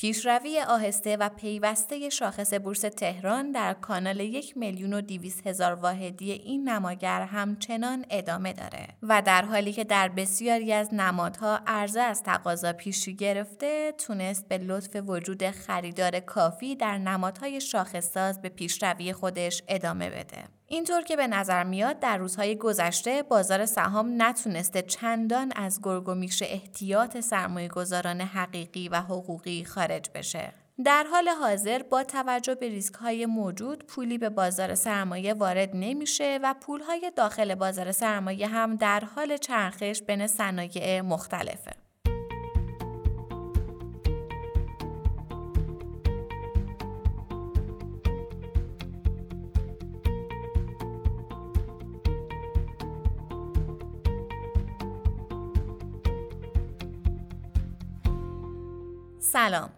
پیشروی آهسته و پیوسته شاخص بورس تهران در کانال یک میلیون و دیویس هزار واحدی این نماگر همچنان ادامه داره و در حالی که در بسیاری از نمادها عرضه از تقاضا پیشی گرفته تونست به لطف وجود خریدار کافی در نمادهای شاخصساز به پیشروی خودش ادامه بده. اینطور که به نظر میاد در روزهای گذشته بازار سهام نتونسته چندان از گرگ و میش احتیاط سرمایه گذاران حقیقی و حقوقی خارج بشه. در حال حاضر با توجه به ریسک های موجود پولی به بازار سرمایه وارد نمیشه و پول های داخل بازار سرمایه هم در حال چرخش بین صنایع مختلفه. سلام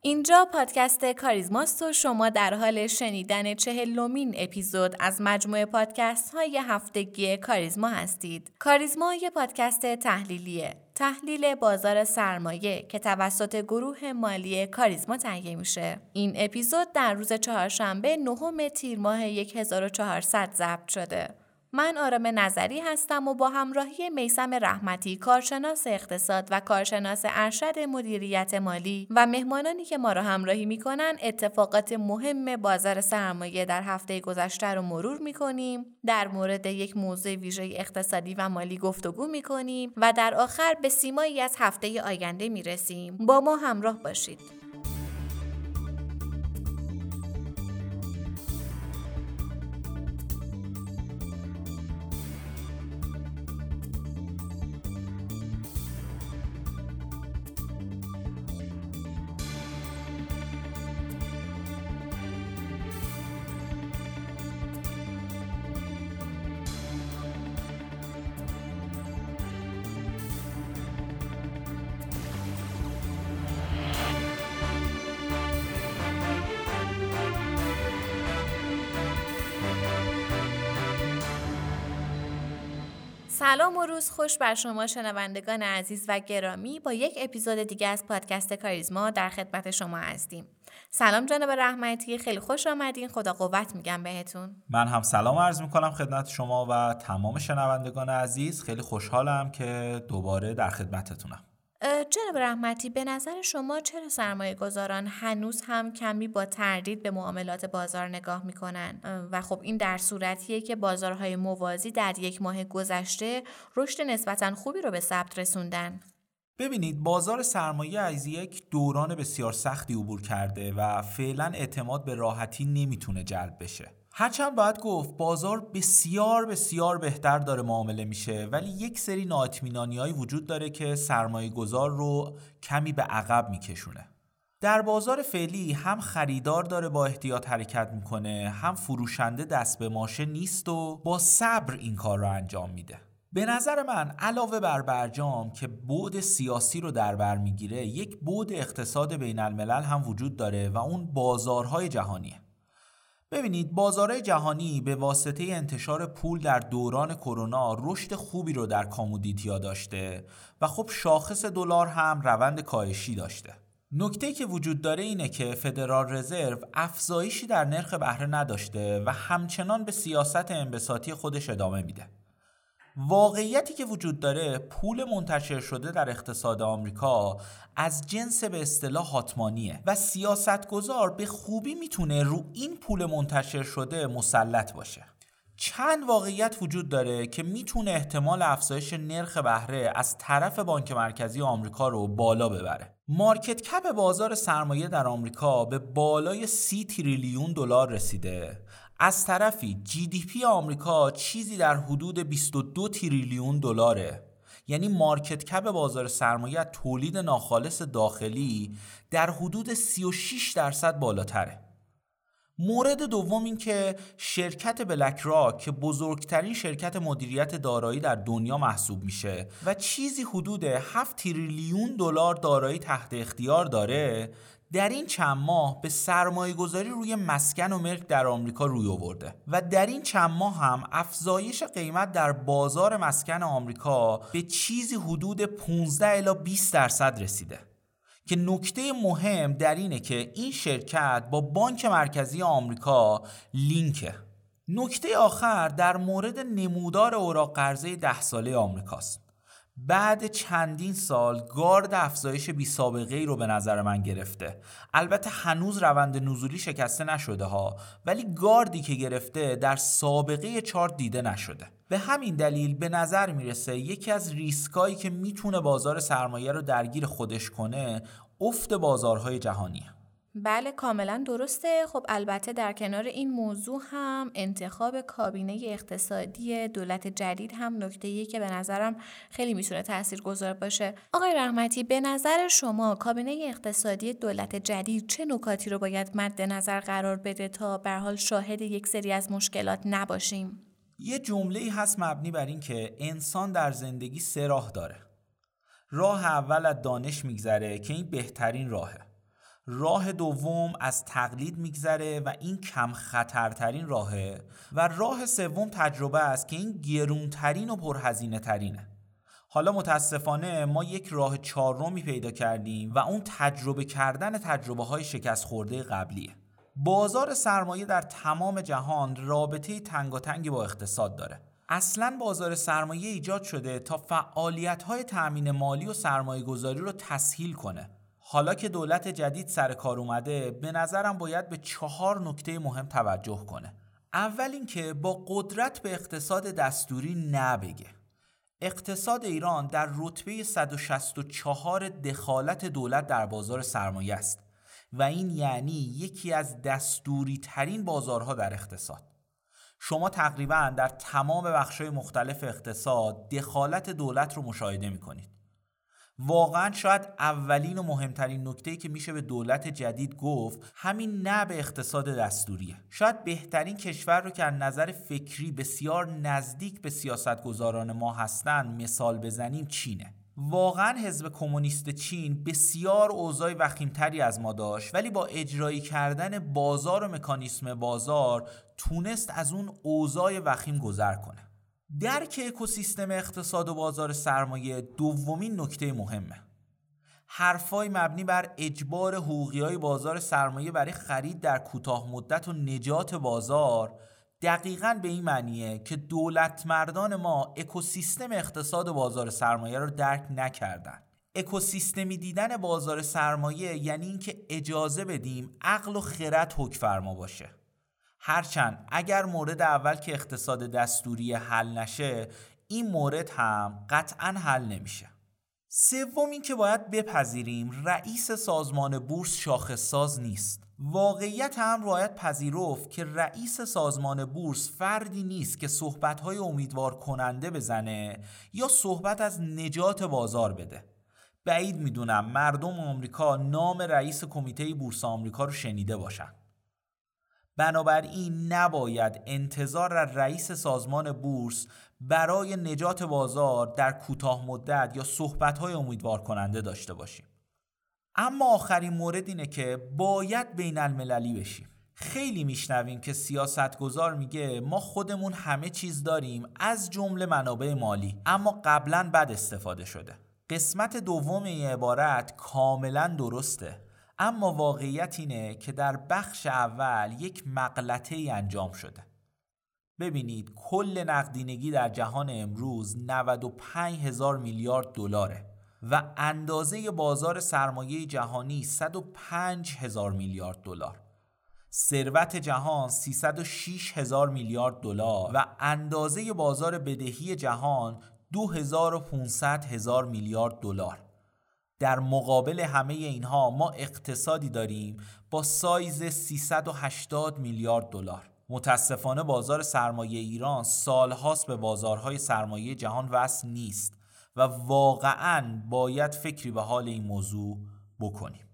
اینجا پادکست کاریزماست و شما در حال شنیدن چهلمین اپیزود از مجموعه پادکست های هفتگی کاریزما هستید. کاریزما یه پادکست تحلیلیه. تحلیل بازار سرمایه که توسط گروه مالی کاریزما تهیه میشه. این اپیزود در روز چهارشنبه نهم تیر ماه 1400 ضبط شده. من آرام نظری هستم و با همراهی میسم رحمتی کارشناس اقتصاد و کارشناس ارشد مدیریت مالی و مهمانانی که ما را همراهی می‌کنن اتفاقات مهم بازار سرمایه در هفته گذشته رو مرور می‌کنیم. در مورد یک موضوع ویژه اقتصادی و مالی گفتگو می‌کنیم و در آخر به سیمایی از هفته آینده می‌رسیم. با ما همراه باشید. سلام و روز خوش بر شما شنوندگان عزیز و گرامی. با یک اپیزود دیگه از پادکست کاریزما در خدمت شما هستیم. سلام جناب رحمتی خیلی خوش آمدین. خدا قوت میگم بهتون. من هم سلام عرض می‌کنم خدمت شما و تمام شنوندگان عزیز. خیلی خوشحالم که دوباره در خدمتتونم. جناب رحمتی به نظر شما چرا سرمایه گذاران هنوز هم کمی با تردید به معاملات بازار نگاه می‌کنن؟ و خب این در صورتیه که بازارهای موازی در یک ماه گذشته رشد نسبتا خوبی رو به ثبت رسوندن. ببینید بازار سرمایه از یک دوران بسیار سختی عبور کرده و فعلا اعتماد به راحتی نمی‌تونه جلب بشه. هرچند باید گفت بازار بسیار بسیار بهتر داره معامله میشه ولی یک سری نااطمینانی وجود داره که سرمایه گذار رو کمی به عقب میکشونه. در بازار فعلی هم خریدار داره با احتیاط حرکت می‌کنه هم فروشنده دست به ماشه نیست و با صبر این کار رو انجام میده. به نظر من علاوه بر برجام که بود سیاسی رو در بر می‌گیره یک بود اقتصاد بین الملل هم وجود داره و اون بازارهای جهانیه. ببینید بازارهای جهانی به واسطه انتشار پول در دوران کرونا رشد خوبی رو در کامودیتیا داشته و خب شاخص دلار هم روند کاهشی داشته. نکته که وجود داره اینه که فدرال رزرو افزایشی در نرخ بهره نداشته و همچنان به سیاست انبساطی خودش ادامه میده. واقعیتی که وجود داره پول منتشر شده در اقتصاد آمریکا از جنس به اصطلاح هاتمانیه و سیاستگزار به خوبی می‌تونه رو این پول منتشر شده مسلط باشه چند واقعیت وجود داره که می‌تونه احتمال افزایش نرخ بهره از طرف بانک مرکزی آمریکا رو بالا ببره. مارکت کپ بازار سرمایه در آمریکا به بالای سی تریلیون دلار رسیده از طرفی GDP آمریکا چیزی در حدود 22 تریلیون دلاره. یعنی market cap بازار سرمایه تولید ناخالص داخلی در حدود 36 درصد بالاتره. مورد دوم این که شرکت BlackRock که بزرگترین شرکت مدیریت دارایی در دنیا محسوب میشه و چیزی حدود 7 تریلیون دلار دارایی تحت اختیار داره در این چند ماه به سرمایه گذاری روی مسکن و ملک در آمریکا روی آورده و در این چند ماه هم افزایش قیمت در بازار مسکن آمریکا به چیزی حدود 15 الی 20 درصد رسیده. که نکته مهم در اینه که این شرکت با بانک مرکزی آمریکا لینکه. نکته آخر در مورد نمودار اوراق قرضه ده ساله آمریکاست. بعد چندین سال گارد افزایش بی سابقه ای رو به نظر من گرفته. البته هنوز روند نزولی شکسته نشده ها ولی گاردی که گرفته در سابقه چارت دیده نشده. به همین دلیل به نظر می‌رسه یکی از ریسکایی که می‌تونه بازار سرمایه رو درگیر خودش کنه افت بازارهای جهانیه. بله کاملا درسته. خب البته در کنار این موضوع هم انتخاب کابینه اقتصادی دولت جدید هم نکته که به نظرم خیلی می‌تونه تأثیر گذار باشه. آقای رحمتی به نظر شما کابینه اقتصادی دولت جدید چه نکاتی رو باید مد نظر قرار بده تا به حال شاهد یک سری از مشکلات نباشیم؟ یه جمله هست مبنی بر این که انسان در زندگی سه راه داره. راه اول از دانش میگذره که این بهترین راهه. راه دوم از تقلید میگذره و این کم خطرترین راهه. و راه سوم تجربه است که این گرونترین و پرهزینه ترینه حالا متاسفانه ما یک راه چهارمی پیدا کردیم و اون تجربه کردن تجربه های شکست خورده قبلیه. بازار سرمایه در تمام جهان رابطه تنگاتنگی با اقتصاد داره. اصلا بازار سرمایه ایجاد شده تا فعالیت های تأمین مالی و سرمایه گذاری رو تسهیل کنه. حالا که دولت جدید سر کار اومده به نظرم باید به چهار نکته مهم توجه کنه. اول اینکه با قدرت به اقتصاد دستوری نبگه. اقتصاد ایران در رتبه 164 دخالت دولت در بازار سرمایه است و این یعنی یکی از دستوری ترین بازارها در اقتصاد. شما تقریبا در تمام بخشهای مختلف اقتصاد دخالت دولت رو مشاهده می‌کنید. واقعا شاید اولین و مهمترین نکته که میشه به دولت جدید گفت همین نه به اقتصاد دستوریه. شاید بهترین کشور رو که از نظر فکری بسیار نزدیک به سیاستگزاران ما هستن مثال بزنیم چینه. واقعا حزب کمونیست چین بسیار اوضاع وخیمتری از ما داشت ولی با اجرایی کردن بازار و مکانیسم بازار تونست از اون اوضاع وخیم گذر کنه. درک اکوسیستم اقتصاد و بازار سرمایه دومین نکته مهمه. حرفای مبنی بر اجبار حقوقی های بازار سرمایه برای خرید در کوتاه مدت و نجات بازار دقیقا به این معنیه که دولت مردان ما اکوسیستم اقتصاد و بازار سرمایه رو درک نکردن. اکوسیستمی دیدن بازار سرمایه یعنی اینکه اجازه بدیم عقل و خرد حکم فرما باشه. هرچند اگر مورد اول که اقتصاد دستوری حل نشه این مورد هم قطعا حل نمیشه. سوم این که باید بپذیریم رئیس سازمان بورس شاخص ساز نیست. واقعیت هم باید پذیرفت که رئیس سازمان بورس فردی نیست که صحبتهای امیدوار کننده بزنه یا صحبت از نجات بازار بده. بعید می‌دونم مردم آمریکا نام رئیس کمیته بورس آمریکا رو شنیده باشن. بنابراین نباید انتظار رئیس سازمان بورس برای نجات بازار در کوتاه مدت یا صحبت‌های امیدوار کننده داشته باشیم. اما آخرین مورد اینه که باید بین المللی بشیم. خیلی میشنویم که سیاستگزار میگه ما خودمون همه چیز داریم از جمله منابع مالی اما قبلا بد استفاده شده. قسمت دوم این عبارت کاملا درسته. اما واقعیت اینه که در بخش اول یک مقلته ای انجام شده. ببینید کل نقدینگی در جهان امروز 95 هزار میلیارد دلاره و اندازه بازار سرمایه جهانی 105 هزار میلیارد دلار. ثروت جهان 306 هزار میلیارد دلار و اندازه بازار بدهی جهان 2500 هزار میلیارد دلار. در مقابل همه اینها ما اقتصادی داریم با سایز 380 میلیارد دلار. متاسفانه بازار سرمایه ایران سالهاست به بازارهای سرمایه جهان وصل نیست و واقعا باید فکری به حال این موضوع بکنیم.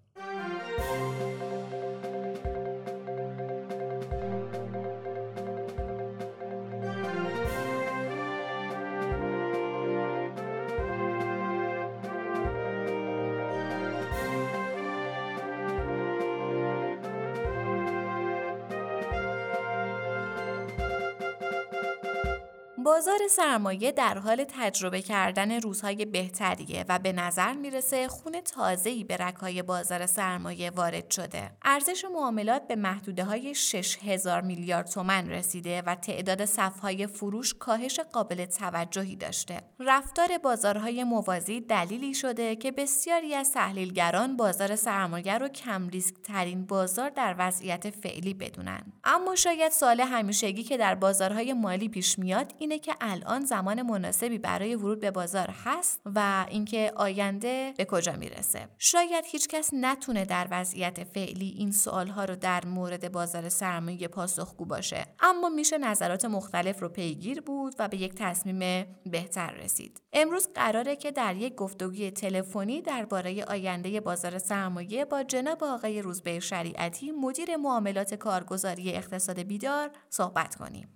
بازار سرمایه در حال تجربه کردن روزهای بهتریه و به نظر می‌رسه خون تازه‌ای به رکای بازار سرمایه وارد شده. ارزش معاملات به محدوده های 6000 میلیارد تومن رسیده و تعداد صفهای فروش کاهش قابل توجهی داشته. رفتار بازارهای موازی دلیلی شده که بسیاری از تحلیلگران بازار سرمایه رو کم ریسک ترین بازار در وضعیت فعلی بدونن. اما شاید سوال همیشگی که در بازارهای مالی پیش میاد اینه که الان زمان مناسبی برای ورود به بازار هست و اینکه آینده به کجا می‌رسه. شاید هیچکس نتونه در وضعیت فعلی این سوالها رو در مورد بازار سرمایه پاسخگو باشه. اما میشه نظرات مختلف رو پیگیر بود و به یک تصمیم بهتر رسید. امروز قراره که در یک گفتگوی تلفنی درباره آینده بازار سرمایه با جناب آقای روزبه شریعتی مدیر معاملات کارگزاری اقتصاد بیدار صحبت کنیم.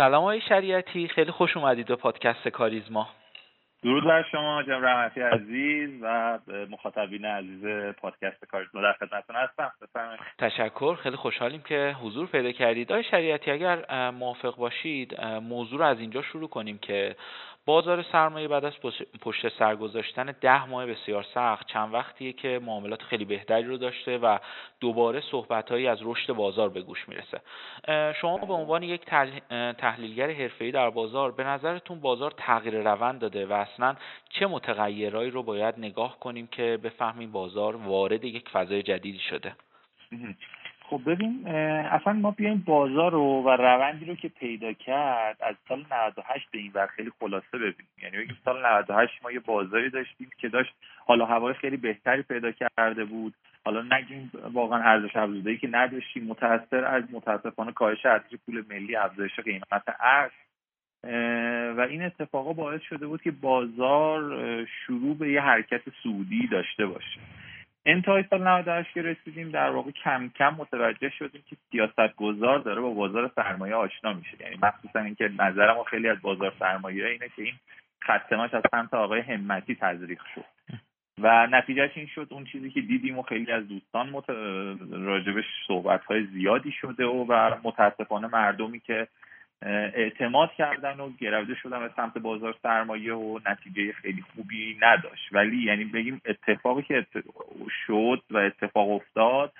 سلام های شریعتی. خیلی خوش اومدید به پادکست کاریزما. درود بر شما جناب رحمتی عزیز و مخاطبین عزیز پادکست کاریزما در خدمتتون هستم. بفرمایید. تشکر. خیلی خوشحالیم که حضور پیدا کردید. آقای شریعتی اگر موافق باشید موضوع رو از اینجا شروع کنیم که بازار سرمایه بعد از پشت سر گذاشتن ده ماه بسیار سخت. چند وقتیه که معاملات خیلی بهتری رو داشته و دوباره صحبتهایی از رشد بازار به گوش می‌رسه. شما به عنوان یک تحلیلگر حرفه‌ای در بازار به نظرتون بازار تغییر روند داده و اصلا چه متغیرهایی رو باید نگاه کنیم که بفهمیم بازار وارد یک فضای جدیدی شده؟ خب ببین اصلا ما بیایم بازار رو و روندی رو که پیدا کرد از سال 98 به این ور خیلی خلاصه ببینیم. یعنی بگیم سال 98 ما یه بازاری داشتیم که داشت حالا هوای خیلی بهتری پیدا کرده بود. حالا نگیم واقعا ارزش افزوده‌ای که نداشتیم. متاثر از متاسفانه کاهش ارزش پول ملی افزایش قیمت ارز و این اتفاقا باعث شده بود که بازار شروع به یه حرکت سعودی داشته باشه. انتهای سال 98 که رسیدیم در واقع کم کم متوجه شدیم که سیاست گذار داره با بازار سرمایه آشنا میشه. یعنی مخصوصا اینکه نظر ما خیلی از بازار سرمایه اینه که این خطماش از سمت آقای همتی تزریق شد. و نتیجهش این شد اون چیزی که دیدیم و خیلی از دوستان مت... راجبش صحبت های زیادی شده و, و متاسفانه مردمی که اعتماد کردن و گرفته شدن به سمت بازار سرمایه و نتیجه خیلی خوبی نداشت. ولی یعنی بگیم اتفاقی که شد و اتفاق افتاد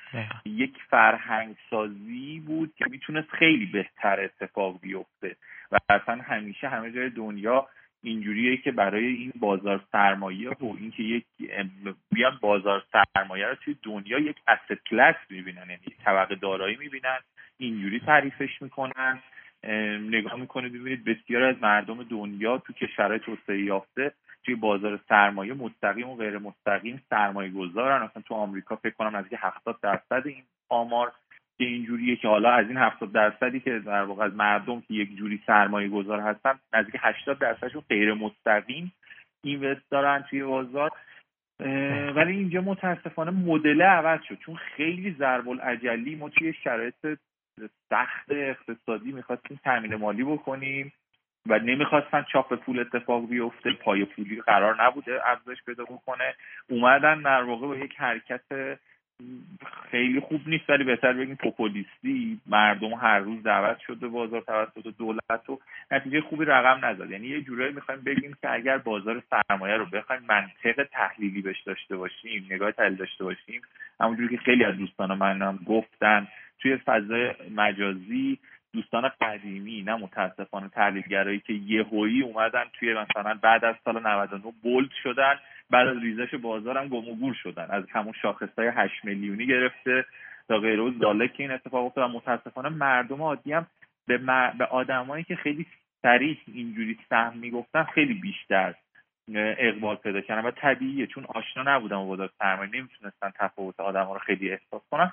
یک فرهنگ سازی بود که می‌تونست خیلی بهتر اتفاق بیفته. و اصلا همیشه همه جای دنیا اینجوریه که برای این بازار سرمایه و اینکه یک بیان بازار سرمایه رو توی دنیا یک asset کلاس می‌بینن یعنی طبقه دارایی می‌بینن اینجوری تعریفش می‌کنن. نگاه می‌کنید ببینید بسیار از مردم دنیا تو کشورهای توسعه یافته توی بازار سرمایه مستقیم و غیر مستقیم سرمایه گذارن. اصلا تو آمریکا فکر کنم نزدیک 70 درصد این آمار که اینجوریه که حالا از این 70 درصدی که در واقع از مردم که یک جوری سرمایه گذار هستن نزدیک 80 درصدشون غیر مستقیم اینوست دارن توی بازار. ولی اینجا متاسفانه مدل عوض شد. چون خیلی ضرب العجلی ما توی شرایط سخت اقتصادی می‌خواستیم تامین مالی بکنیم و نمی‌خواستن چاپ پول اتفاق بیفته پای پولی قرار نبوده افزایش پیدا بکنه. اومدن در واقع با یک حرکت خیلی خوب نیست ولی بهتر بگیم پوپولیستی. مردم هر روز دعوت شده بازار توسط دولت و نتیجه خوبی رقم نزد. یعنی یه جورایی می‌خوایم بگیم که اگر بازار سرمایه رو بخوایم منطق تحلیلی بهش داشته باشیم نگاه تحلیل داشته باشیم همونجوری که خیلی از دوستان من هم گفتن توی فضای مجازی دوستان قدیمی نه متاسفانه تحلیلگرایی که یهویی اومدن توی مثلا بعد از سال 99 بولد شدن بعد از ریزش بازار هم گم و گور شدن. از همون شاخصهای 8 میلیونی گرفته تا غیر از که این اتفاق افتاد و متاسفانه مردم عادی هم به, به آدمایی که خیلی سریع اینجوری سهم می‌گفتن خیلی بیشتر اقبال پیدا کردن و طبیعیه چون آشنا نبودن با بازار سرمایه نمی‌تونستن تفاوت آدم ها رو خیلی احساس کنن.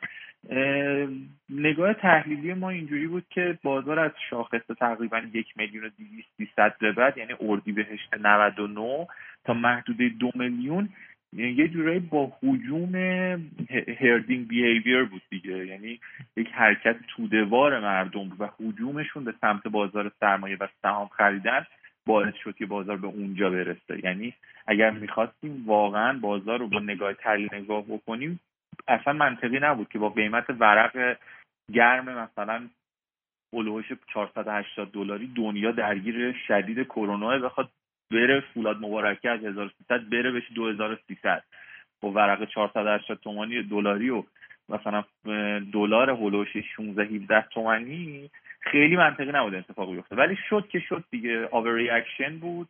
نگاه تحلیلی ما اینجوری بود که بازار از شاخص تقریبا یک میلیون و دیویست به بعد یعنی اردی بهشت 99 تا محدوده دو میلیون یه جورایی با حجوم هردینگ بیهیویر بود دیگه. یعنی یک حرکت تودوار مردم بود و حجومشون به سمت بازار سرمایه و سهام خریدن باعث شد که بازار به اونجا برسه. یعنی اگر می‌خواستیم واقعا بازار رو با نگاه تحلیل نگاه بکنیم اصلا منطقی نبود که با قیمت ورق گرم مثلا هلوهاش 480 دلاری دنیا درگیر شدید کرونا بخواد بره فولاد مبارکه از 1300 بره بشه 2300 با ورق 480 تومانی دلاری و مثلا دلار هلوش 16 17 تومانی خیلی منطقی نبود اتفاق بیفته ولی شد که شد دیگه. overreaction بود.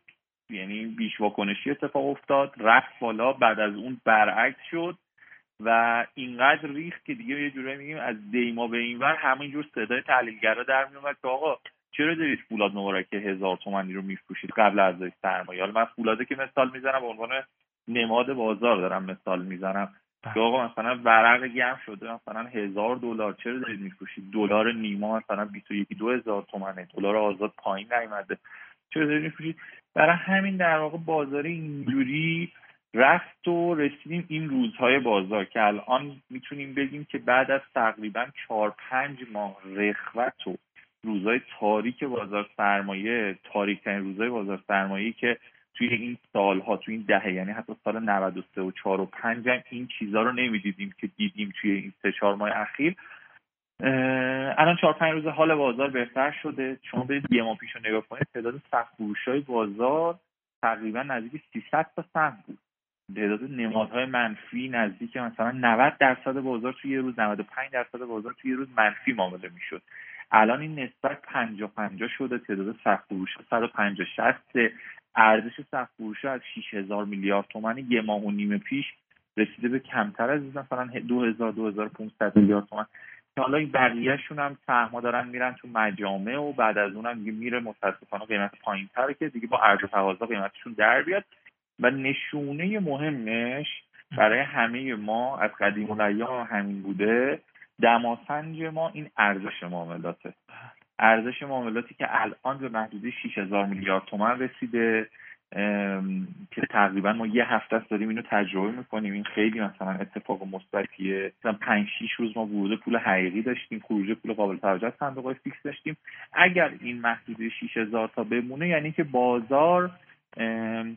یعنی بیش واکنشی اتفاق افتاد. رفت بالا. بعد از اون برعکس شد. و اینقدر ریخت که دیگه یه جورایی میگیم از دی ماه به اینور همینجور صدای تحلیلگرا در میومد که آقا چرا دارید فولاد مبارکه هزار تومنی رو میفروشید قبل از سرمایه؟ حالا من فولاده که مثال می‌زنم به عنوان نماد بازار دارم مثال می‌زنم. که بله. آقا مثلا ورق گرم شده مثلا هزار دلار چرا دارید میفروشید؟ دلار نیما مثلا 21 دو هزار تومنه دلار آزاد پایین نیومده. چرا دارید میفروشید؟ برای همین در واقع بازار اینجوری رفت و رسیدیم این روزهای بازار که الان می‌تونیم بگیم که بعد از تقریبا چهار پنج ماه رخوت و روزهای تاریک بازار سرمایه تاریک ترین روزهای بازار سرمایه که توی این سالها توی این دهه یعنی حتی سال 93 و 4 و 5 هم این چیزها رو نمی‌دیدیم که دیدیم توی این سه چهار ماه اخیر. الان چهار پنج روز حال بازار بهتر شده. شما برید یه ماه پیش رو نگاه کنید تعداد سخت های بازار تقریبا نزدیک 300 تا سهم بود. تعداد نمادهای منفی نزدیک مثلا 90 درصد بازار توی یه روز 95 درصد بازار توی یه روز منفی معامله می‌شد. الان این نسبت 50 50 شده تعداد سخت فروش 150 60 ارزش سخت فروش از 6000 میلیارد تومان یه ماه و نیم پیش رسیده به کمتر از مثلا 2000 2500 میلیارد تومان. که حالا این بقیهشون هم سهما دارن میرن تو مجامع و بعد از اونم دیگه میره متاسفانه قیمت پایین تره که دیگه با ارز و تقاضا قیمتشون در بیاد. و نشونه مهمش برای همه ما از قدیم الایام همین بوده دماسنج ما این ارزش معاملاته ارزش معاملاتی که الان به محدوده 6000 میلیارد تومن رسیده که تقریبا ما یه هفته است داریم اینو تجربه می‌کنیم. این خیلی مثلا اتفاق مثبتیه مثلا 5 6 روز ما ورود پول حقیقی داشتیم خروج پول قابل توجه از صندوق فیکس داشتیم. اگر این محدوده 6000 تا بمونه یعنی که بازار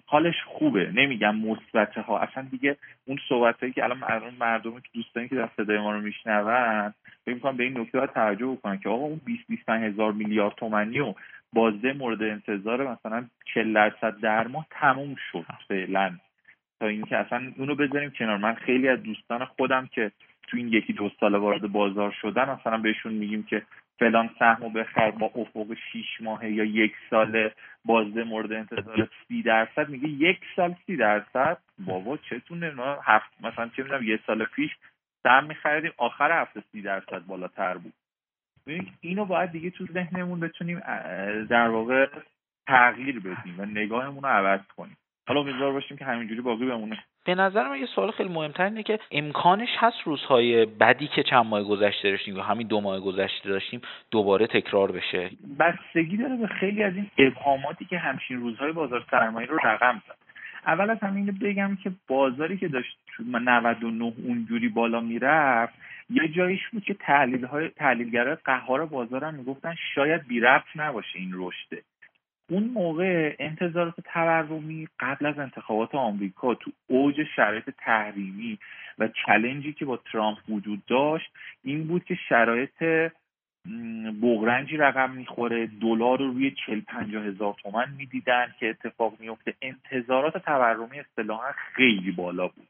حالش خوبه. نمیگم مثبته ها اصلا دیگه اون صحبت که الان مردمی که دوستانی که در صدای ما رو میشنون فکر می‌کنم به این نکته باید توجه بکنن که آقا اون 20 25 هزار میلیارد تومنی و بازده مورد انتظار مثلا 40 درصد در ماه تموم شد فعلا. تا اینکه اصلا اونو بذاریم کنار. من خیلی از دوستان خودم که تو این یکی دو سال وارد بازار شدن مثلا بهشون میگیم که فلان سهم و بخر با افق 6 ماهه یا یک سال بازده مورد انتظار سی درصد. میگه یک سال سی درصد؟ بابا چتونه؟ هفت مثلا چه می‌دونم یه سال پیش سهم میخریدیم آخر هفته سی درصد بالاتر بود. اینو باید دیگه تو ذهنمون بتونیم در واقع تغییر بدیم و نگاهمون رو عوض کنیم. حالا امیدوار باشیم که همینجوری باقی بمونه. به نظر من یه سوال خیلی مهمتر اینه که امکانش هست روزهای بدی که چند ماه گذشته داشتیم یا همین دو ماه گذشته داشتیم دوباره تکرار بشه؟ بستگی داره به خیلی از این ابهاماتی که همچین روزهای بازار سرمایه رو رقم زد. اول از همین بگم که بازاری که داشت 99 اونجوری بالا می‌رفت یه جاییش بود که تحلیل های تحلیلگرای قهار بازار هم می‌گفتن شاید بی ربط نباشه این رشده اون موقع انتظارات تورمی قبل از انتخابات آمریکا تو اوج شرایط تحریمی و چلنجی که با ترامپ وجود داشت این بود که شرایط بغرنجی رقم می‌خوره دلار رو روی چل پنجاه هزار تومن می‌دیدن که اتفاق میفته انتظارات تورمی اصطلاحا خیلی بالا بود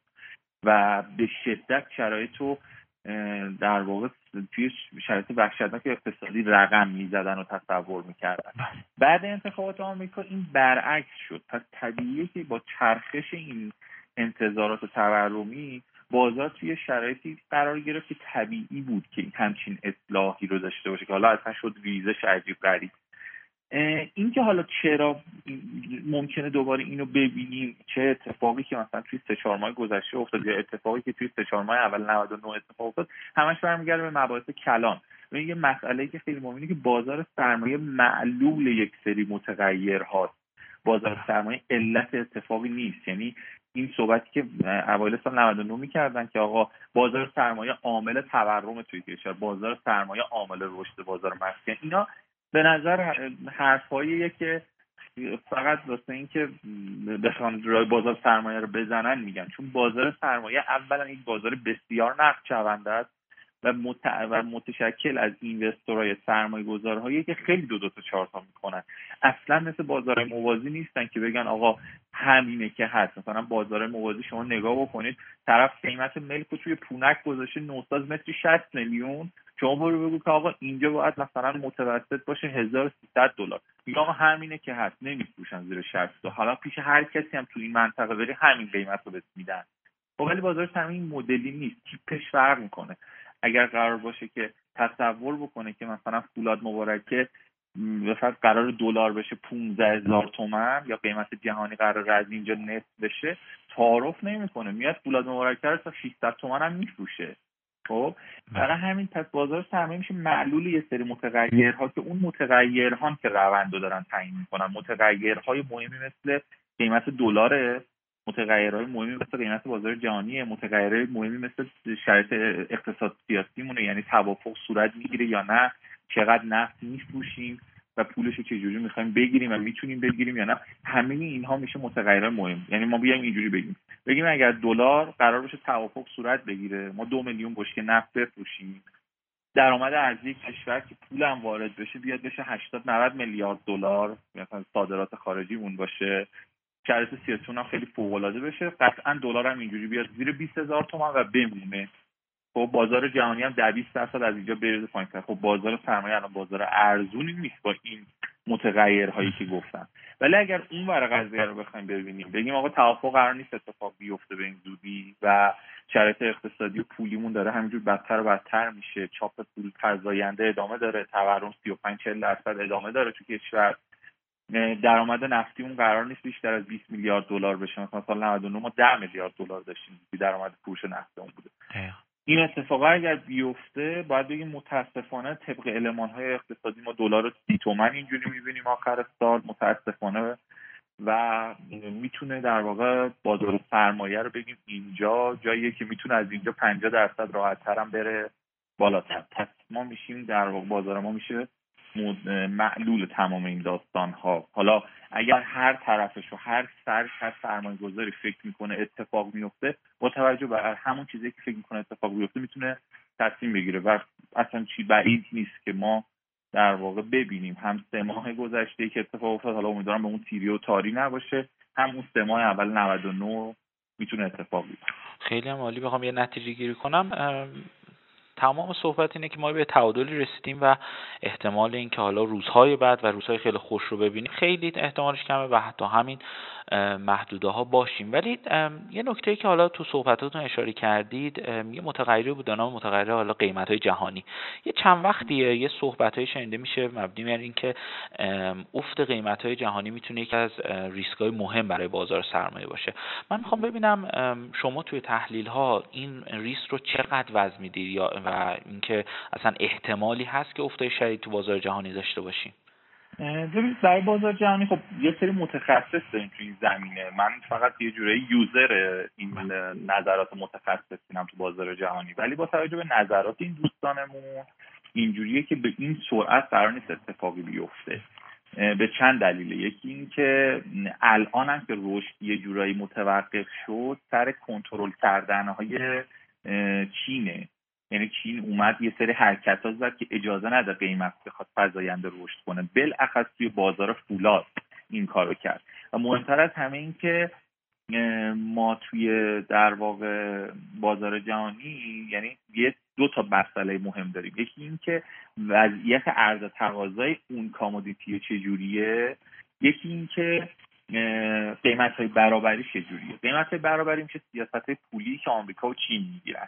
و به شدت شرایط رو در واقع توی شرایط وحشتناک اقتصادی رقم می‌زدن و تصور می‌کردن. بعد انتخابات آمریکا این برعکس شد. پس طبیعیه که با چرخش این انتظارات تورمی بازار توی شرایطی قرار گرفت که طبیعی بود که همچین اصلاحی رو داشته باشه که حالا اصلا شد ریزش عجیب غریب. اینکه حالا چرا ممکنه دوباره اینو ببینیم چه اتفاقی که مثلا توی سه چهار ماه گذشته افتاد یا اتفاقی که توی سه چهار ماه اول 99 اتفاق افتاد همش برمیگرده به مباحث کلان. و یه مسئله که خیلی مهمه که بازار سرمایه معلول یک سری متغیر هاست. بازار سرمایه علت اتفاقی نیست. یعنی این صحبتی که اوایل سال 99 می‌کردن که آقا بازار سرمایه عامل تورم توی کشور بازار سرمایه عامل رشد بازار مسکن اینا به نظر حرفاییه که فقط واسه اینکه بخوان رای بازار سرمایه رو بزنن میگن. چون بازار سرمایه اولا این بازار بسیار نقد شونده است و, و متشکل از اینوستورهای سرمایه گذارهایی که خیلی دو دو تا چهار تا می‌کنن. اصلا مثل بازار موازی نیستن که بگن آقا همینه که هست. مثلا بازار موازی شما نگاه بکنید طرف قیمت ملک رو توی پونک گذاشته 900 متری 60 میلیون. شما برو بگو که آقا اینجا باید مثلا متوسط باشه 1300 دلار. آقا همینه که هست نمیفروشن زیر 60 حالا پیش هر کسی هم تو این منطقه بری همین قیمت رو بهت میدن. خب ولی بازار این مدلی نیست. تیپش فرق می‌کنه. اگر قرار باشه که تصور بکنه که مثلا فولاد مبارکه مثلا قرار دلار بشه 15 هزار تومن یا قیمت جهانی قرار از اینجا نصف بشه تعارف نمی‌کنه. میاد فولاد مبارکه رو تا 600 تومن هم میفروشه. خب برای همین پس بازار سرمایه میشه معلول یه سری متغیرها که اون متغیرها که روند دارن تعیین می‌کنن. متغیرهای مهمی مثل قیمت دلار متغیرهای مهمی مثل قیمت بازار جهانی متغیرهای مهمی مثل شرایط اقتصاد سیاسی مونه. یعنی توافق صورت می‌گیره یا نه چقدر نفت میفروشیم. پولش رو چجوری می‌خوایم بگیریم و می‌تونیم بگیریم یا نه همه اینها میشه متغیرهای مهم. یعنی ما بیایم اینجوری بگیم. بگیم اگر دلار قرار باشه توافق صورت بگیره ما دو میلیون بشکه نفت بفروشیم. درآمد ارزی کشور که پولم وارد بشه بیاد بشه 80 90 میلیارد دلار مثلا صادرات خارجیمون باشه. شرایط سیاسی هم خیلی فوق العاده بشه. قطعا دلار هم اینجوری بیاد زیر 20 هزار تومن و بمونه. خب بازار جهانی هم در 20 درصد از اینجا بریزه پایین خب بازار سرمایه الان بازار ارزونی نیست با این متغیرهایی که گفتم. ولی اگر اون ور قضیه رو بخوایم ببینیم بگیم آقا توافق قرار نیست اتفاق بیفته به این زودی و شرایط اقتصادی و پولیمون داره همینجور بدتر و بدتر میشه. چاپ پول فزاینده ادامه داره تورم 35 40 درصد ادامه داره تو کشور. درآمد نفتی اون قرار نیست بیشتر از 20 میلیارد دلار بشه. مثلا سال 99 ما 10 میلیارد دلار داشتیم درآمد فروش نفت اون بوده. این اتفاقا اگر بیفته باید بگیم متاسفانه طبق علمان های اقتصادی ما دلار رو سی تومن اینجوری می‌بینیم آخر سال متاسفانه. و می‌تونه در واقع بازار سرمایه رو بگیم اینجا جاییه که می‌تونه از اینجا 50 درصد راحت هم بره بالاتر. پس ما میشیم در واقع بازار ما میشه معلول تمام این داستان ها حالا اگر هر طرفش و هر سر هر سرمایه گذاری فکر می‌کنه اتفاق میفته با توجه به همون چیزی که فکر می‌کنه اتفاق بیفته می‌تونه تصمیم بگیره و اصلا چی بعید نیست که ما در واقع ببینیم. هم سه ماه گذشته که اتفاق افتاد حالا امیدوارم به اون تیری و تاری نباشه هم اون سه ماه اول 99 می‌تونه اتفاق بیفته. خیلی هم عالی بخوام یه نتیجه گیری کنم. تمام صحبت اینه که ما به تعادلی رسیدیم و احتمال اینکه حالا روزهای بعد و روزهای خیلی خوش رو ببینیم خیلی احتمالش کمه و حتی همین محدوده ها باشیم. ولی یه نکته که حالا تو صحبتاتون اشاره کردید یه متغیری بود نام متغیر حالا قیمت های جهانی. یه چند وقتیه یه صحبت های شنیده میشه مبنی بر اینکه افت قیمت های جهانی می‌تونه یکی از ریسک های مهم برای بازار سرمایه باشه. من می‌خوام ببینم شما توی تحلیل ها این ریسک رو چقدر وزن می‌دید و اینکه اصلا احتمالی هست که افت شدید تو بازار جهانی داشته باشیم؟ ببینید برای بازار جهانی خب یه سری متخصص داریم تو این زمینه. من فقط یه جوره یوزر این نظرات متخصصینم تو بازار جهانی. ولی با توجه به نظرات این دوستانمون اینجوریه که به این سرعت قرار نیست اتفاقی بیفته. به چند دلیله. یکی اینکه الان هم که رشد یه جورایی متوقف شد سر کنترل کردن های چینه. یعنی چین اومد یه سری حرکت ها زد که اجازه نده قیمت بخواد فزاینده رشد کنه. بالاخص توی بازار فولاد این کارو کرد. و مهمتر از همه این که ما توی در واقع بازار جهانی یعنی یه دو تا مسئله مهم داریم. یکی این که وضعیت عرض تقاضای اون کامودیتی چجوریه؟ یکی این که قیمت های برابری چجوریه؟ قیمت های برابری میشه سیاست پولی که آمریکا و چین می‌گیرن.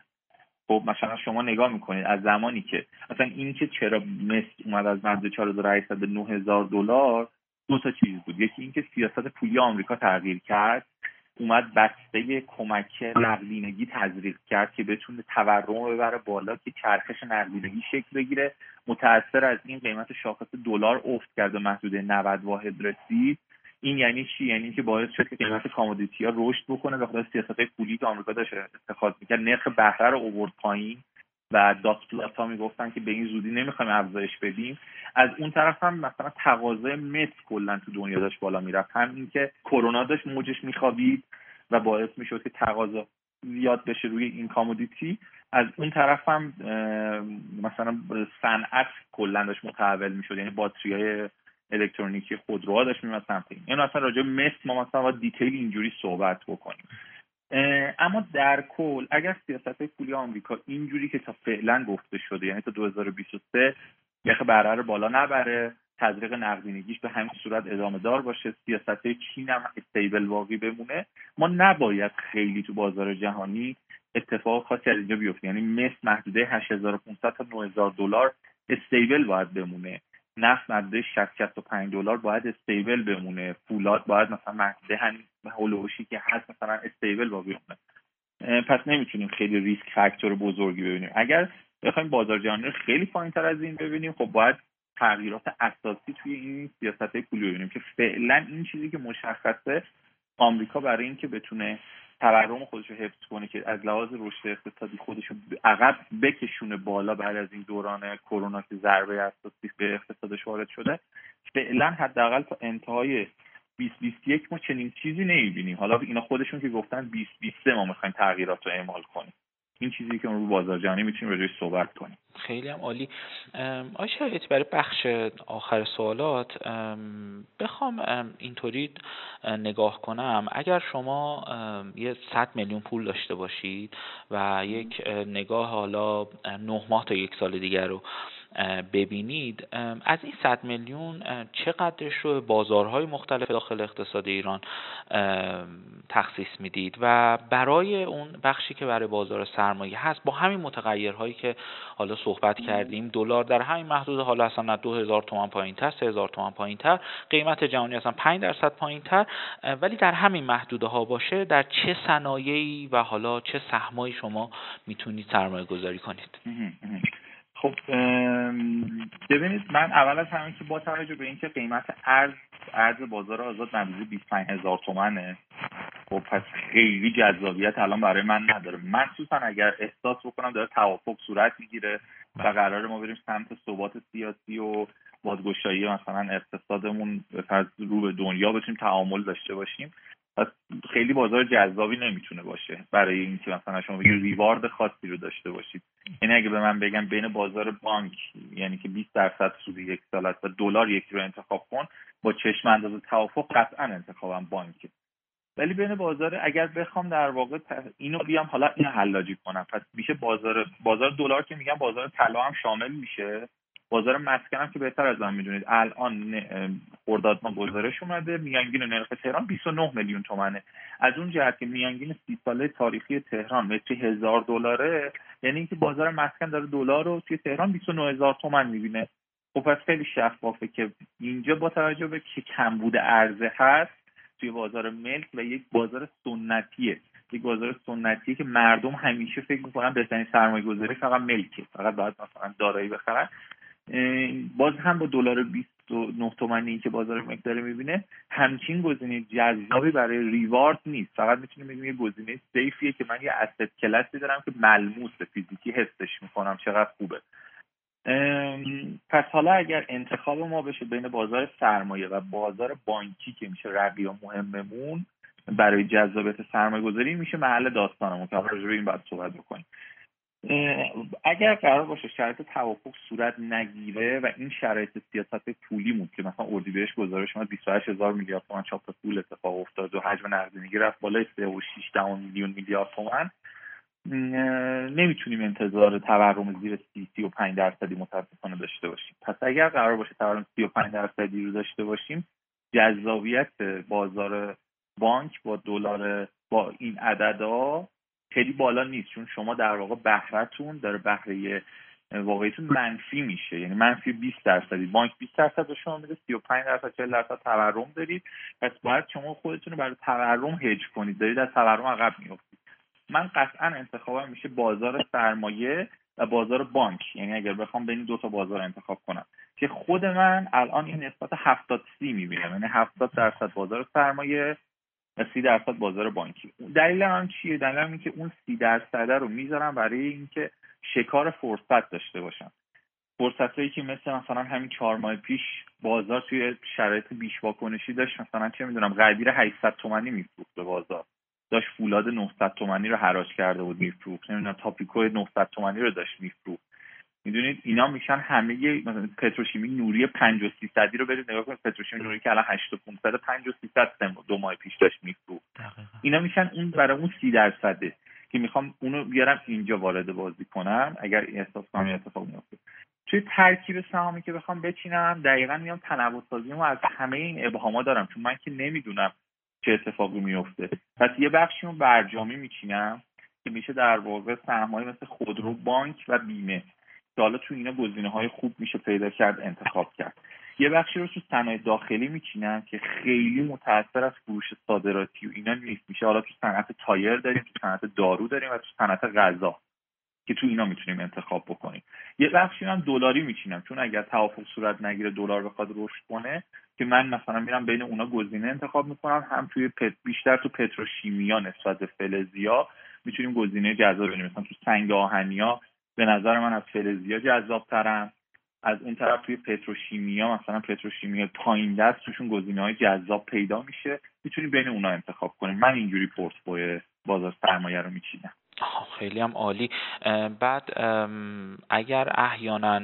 خب مثلا شما نگاه می‌کنید از زمانی که مثلا این که چرا مصر اومد از مرز 4800 به 9000 دلار دو تا چیز بود. یکی اینکه سیاست پولی آمریکا تغییر کرد اومد بسته کمک نقدینگی تزریق کرد که بتونه تورم ببره بالا که چرخش نقدینگی شکل بگیره. متاثر از این قیمت شاخص دلار افت کرد و محدوده 90 واحد رسید. این یعنی چی؟ یعنی که باعث شد که قیمت commodity ها رشد بکنه به خاطر سیاست پولی که آمریکا داشت اتخاذ می‌کرد. نرخ بهره رو اوورد پایین و dot plot ها می‌گفتن که به این زودی نمی‌خوایم افزایش بدیم. از اون طرف هم مثلا تقاضای مس کلا تو دنیا داشت بالا می‌رفت. هم اینکه کرونا داشت موجش میخوابید و باعث می‌شد که تقاضا زیاد بشه روی این commodity. از اون طرف هم مثلا صنعت کلا داشت متحول می‌شد. یعنی باتری های الکترونیکی خودروها داشت میمد سمت این. یعنی اصلا راجع مس ما مثلا با detail اینجوری صحبت بکنیم. اما در کل اگر سیاست پولی آمریکا اینجوری که تا فعلا گفته شده یعنی تا 2023 یخ بره رو بالا نبره تزریق نقدینگیش به همین صورت ادامه دار باشه سیاست چین هم استیبل واقعی بمونه ما نباید خیلی تو بازار جهانی اتفاق خاصی از اینجا بیفته. یعنی مثل محدوده 8500 تا 9000 دلار استیبل باید بمونه. نفت 60 65 دلار باید استیبل بمونه. فولاد باید مثلا محدوده همین هولوشی که هست مثلا استیبل با بمونه پس نمی‌تونیم خیلی ریسک فاکتور بزرگی ببینیم. اگر بخوایم بازار جهانی رو خیلی پایینتر از این ببینیم خب باید تغییرات اساسی توی این سیاست پولی ببینیم که فعلا این چیزی که مشخصه آمریکا برای اینکه بتونه تورم خودش رو حفظ کنه که از لحاظ رشد اقتصادی خودش رو عقب بکشونه بالا بعد از این دوران کرونا که ضربه اساسی به اقتصادش وارد شده. فعلا حداقل تا انتهای 2021 ما چنین چیزی نمی‌بینیم. حالا اینا خودشون که گفتن 2023 ما می‌خوایم تغییرات رو اعمال کنیم. این چیزی که رو بازار جهانی می‌تونیم راجعش صحبت کنیم. خیلی هم عالی. آیا شرایط برای بخش آخر سوالات بخوام اینطوری نگاه کنم. اگر شما یه 100 میلیون پول داشته باشید و یک نگاه حالا نه ماه تا یک سال دیگر رو ببینید از این 100 میلیون چقدرش رو بازارهای مختلف داخل اقتصاد ایران تخصیص می‌دید و برای اون بخشی که برای بازار سرمایه هست با همین متغیرهایی که حالا صحبت کردیم دلار در همین محدود حالا اصلا 2000 تومان پایین تر 3000 تومان پایین تر قیمت جهانی اصلا 5 درصد پایین تر ولی در همین محدوده ها باشه در چه صنایعی و حالا چه سهمایی شما می‌تونید سرمایه گذاری کنید خب ببینید من اول از همه که با توجه به اینکه قیمت ارز ارز بازار آزاد نزدیک 25 هزار تومنه خب پس خیلی جذابیت الان برای من نداره. مخصوصا اگر احساس بکنم داره توافق صورت می‌گیره و قرار ما بریم سمت ثبات سیاسی و بازگشایی مثلا اقتصادمون رو به دنیا بتونیم تعامل داشته باشیم. خیلی بازار جذابی نمی‌تونه باشه برای اینکه مثلا شما بگید ریوارد خاصی رو داشته باشید. یعنی اگه به من بگم بین بازار بانک یعنی که 20 درصد سود یک سال است و دلار یکی رو انتخاب کن با چشم انداز توافق قطعا انتخابم بانکه. ولی بین بازار اگر بخوام در واقع اینو بیام حالا این حلاجی کنم. پس میشه بازار بازار دلار که میگم بازار طلا هم شامل میشه. بازار مسکن هم که بهتر از من می‌دونید. الان خرداد ما گزارش اومده میانگین نرخ تهران 29 میلیون تومنه. از اون جهت که میانگین سی ساله تاریخی تهران متری هزار دلاره یعنی اینکه بازار مسکن داره دلار رو توی تهران 29 هزار تومن می‌بینه. خب پس خیلی شفافه که اینجا با توجه به که کمبود عرضه هست توی بازار ملک و یک بازار سنتیه. یک بازار سنتیه که مردم همیشه فکر می‌کنن بهترین سرمایه گذاری فقط ملکه. فقط باید مثلا دارایی بخرن. باز هم با دلار 29 تومانی که بازار ملک داره می‌بینه همچین گزینه جذابی برای ریوارد نیست. فقط می‌تونیم بگیم یه گزینه سیفیه که من یه اسست کلاسی دارم که ملموس فیزیکی حسش می‌کنم. چقدر خوبه. پس حالا اگر انتخاب ما بشه بین بازار سرمایه و بازار بانکی که میشه رقیب مهممون برای جذابیت سرمایه گذاری میشه محل داستانمون که راجع به این باید صحبت بکنیم. اگر قرار باشه شرایط توافق صورت نگیره و این شرایط سیاست پولیمون که مثلا اردیبهشت گزارش اومد 28 هزار میلیارد تومن چاپ پول اتفاق افتاد و حجم نقدینگی رفت بالای 3 و 6 میلیون میلیارد تومن نمی‌تونیم انتظار تورم زیر 30 35 درصدی متاسفانه داشته باشیم. پس اگر قرار باشه تورم 35 درصدی رو داشته باشیم جذابیت بازار بانک با دلار با این عددها خیلی بالا نیست چون شما در واقع بهرهتون داره بهره واقعیتون منفی میشه. یعنی منفی 20 درصدی. بانک 20 درصد به شما میده 35 درصد 40 درصد تورم دارید. پس باید شما خودتون رو برای تورم هج کنید. دارید از تورم عقب میافتید. من قطعا انتخابم میشه بازار سرمایه و بازار بانک. یعنی اگر بخوام بین دو تا بازار انتخاب کنم. که خود من الان این نسبت 70 سی می‌بینم. یعنی 70 درصد بازار سرمایه و 30 درصد بازار بانکی. دلیل هم چیه؟ دلیل هم که اون 30 درصد رو می‌ذارم برای اینکه شکار فرصت داشته باشم. فرصت هایی که مثل مثلا همین چهار ماه پیش بازار توی شرایط بیش واکنشی داشت مثلا چه می‌دونم قدیر 800 تومانی میفروخت به بازار. داشت فولاد 900 تومانی رو حراج کرده بود میفروخت. نمی‌دونم تاپیکو 900 تومانی رو داشت میفروخت. می‌دونید؟ اینا میشن همه مثلا پتروشیمی نوری 5 و 300 رو برید نگاه کنید پتروشیمی نوری که الان 8 و 500 5 و 300 دو ماه پیش داشت میفروخت اینا میشن اون برای اون 30 درصده که می‌خوام اونو بیارم اینجا وارد بازی کنم اگر احساس کنم اتفاق میفته توی ترکیب سهامی که بخوام بچینم دقیقا میام تنوع سازیمو از همه این ابهاما دارم چون من که نمی‌دونم چه اتفاقی میفته پس یه بخشی اون برجامی میچینم که میشه در واقع سهمهایی مثل خودرو بانک و بیمه. که حالا تو اینا گزینه های خوب میشه پیدا کرد انتخاب کرد. یه بخشی رو تو صنایع داخلی میچینم که خیلی متاثر از فروش صادراتی و اینا نیست. میشه حالا تو صنعت تایر داریم تو صنعت دارو داریم و تو صنعت غذا که تو اینا می‌تونیم انتخاب بکنیم. یه بخشی هم دلاری میچینم چون اگر توافق صورت نگیره دلار بخواد رشد کنه که من مثلا میرم بین اونا گزینه انتخاب می‌کنم هم توی پت بیشتر تو پتروشیمیا نسبت به فلزیا می‌تونیم گزینه جذاب ببینیم مثلا تو سنگ آهنیا به نظر من از فلزیا جذاب ترم از اون طرف توی پتروشیمیا مثلا پتروشیمیا پایین دست توشون گزینه های جذاب پیدا میشه. می‌تونیم بین اونا انتخاب کنیم من اینجوری پورتفوی بازار سرمایه رو میچینم. خیلی هم عالی. بعد اگر احیانا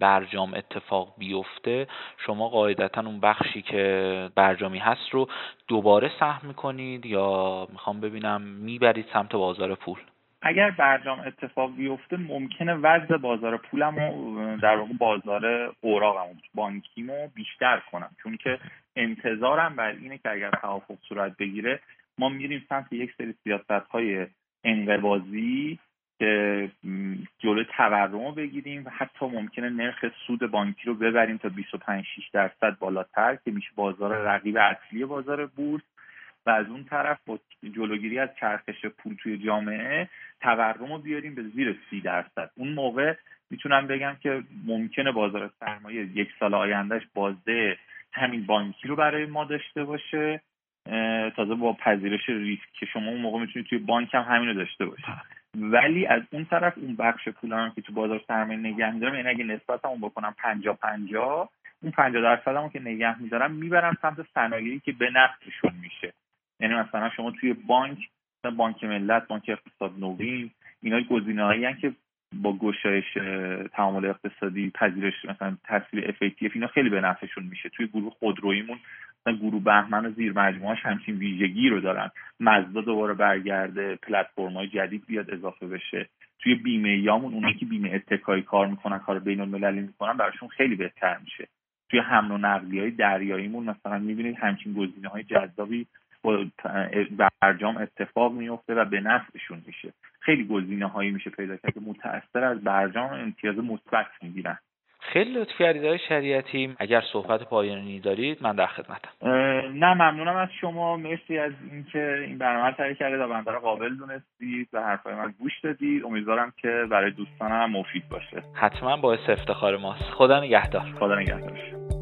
برجام اتفاق بیفته شما قاعدتا اون بخشی که برجامی هست رو دوباره سهم می‌کنید یا می‌خوام ببینم می‌برید سمت بازار پول؟ اگر برجام اتفاق بیفته ممکنه وضع بازار پولم رو در واقع بازار اوراقم بانکیمو بیشتر کنم. چون که انتظارم بر اینه که اگر توافق صورت بگیره ما میریم سمت یک سری سیاست های انقبازی که جلوی تورم رو بگیریم و حتی ممکنه نرخ سود بانکی رو ببریم تا 25 6 درصد بالاتر که میشه بازار رقیب اصلی بازار بورس. و از اون طرف با جلوگیری از چرخش پول توی جامعه تورم رو بیاریم به زیر سی درصد. اون موقع می‌تونم بگم که ممکنه بازار سرمایه یک سال آیندهش بازده همین بانکی رو برای ما داشته باشه. تازه با پذیرش ریسک که شما اون موقع می‌تونید توی بانک هم همین رو داشته باشید. ولی از اون طرف اون بخش پول هم که تو بازار سرمایه نگه میدارم یعنی اگه نسبت هم بکنم پنجا پنجا اون پنجا درصد که نگه میدارم می‌برم سمت صنایعی که به نفعشون میشه. یعنی مثلا شما توی بانک بانک ملت بانک اقتصاد نوین اینا گزینه هایی که با گشایش تعامل اقتصادی پذیرش مثلا تاثیر FATF اینا خیلی به نفعشون میشه. توی گروه خودرویمون مثلا گروه بهمن و زیر مجموعهش همچین ویژگی رو دارن. مزدا دوباره برگرده پلتفرم های جدید بیاد اضافه بشه. توی بیمه یامون اونایی که بیمه اتکایی کار می‌کنن کار بین المللی می‌کنن براشون خیلی بهتر میشه. توی حمل و نقلی دریاییمون مثلا می‌بینید همچین گزینه های جذابی با برجام اتفاق میفته و به نفعشون میشه. خیلی گزینه هایی میشه پیدا کرد که متأثر از برجام امتیاز مثبت می‌گیرن. خیلی لطف کردید آقای شریعتی. اگر صحبت پایانی دارید من در خدمتم. نه ممنونم از شما. مرسی از اینکه این برنامه تهیه کردید و بنده قابل دونستید و حرفای من گوش دادید. امیدوارم که برای دوستانم مفید باشه. حتما باعث افتخار ماست. خدا نگهدار. خدا نگهدار.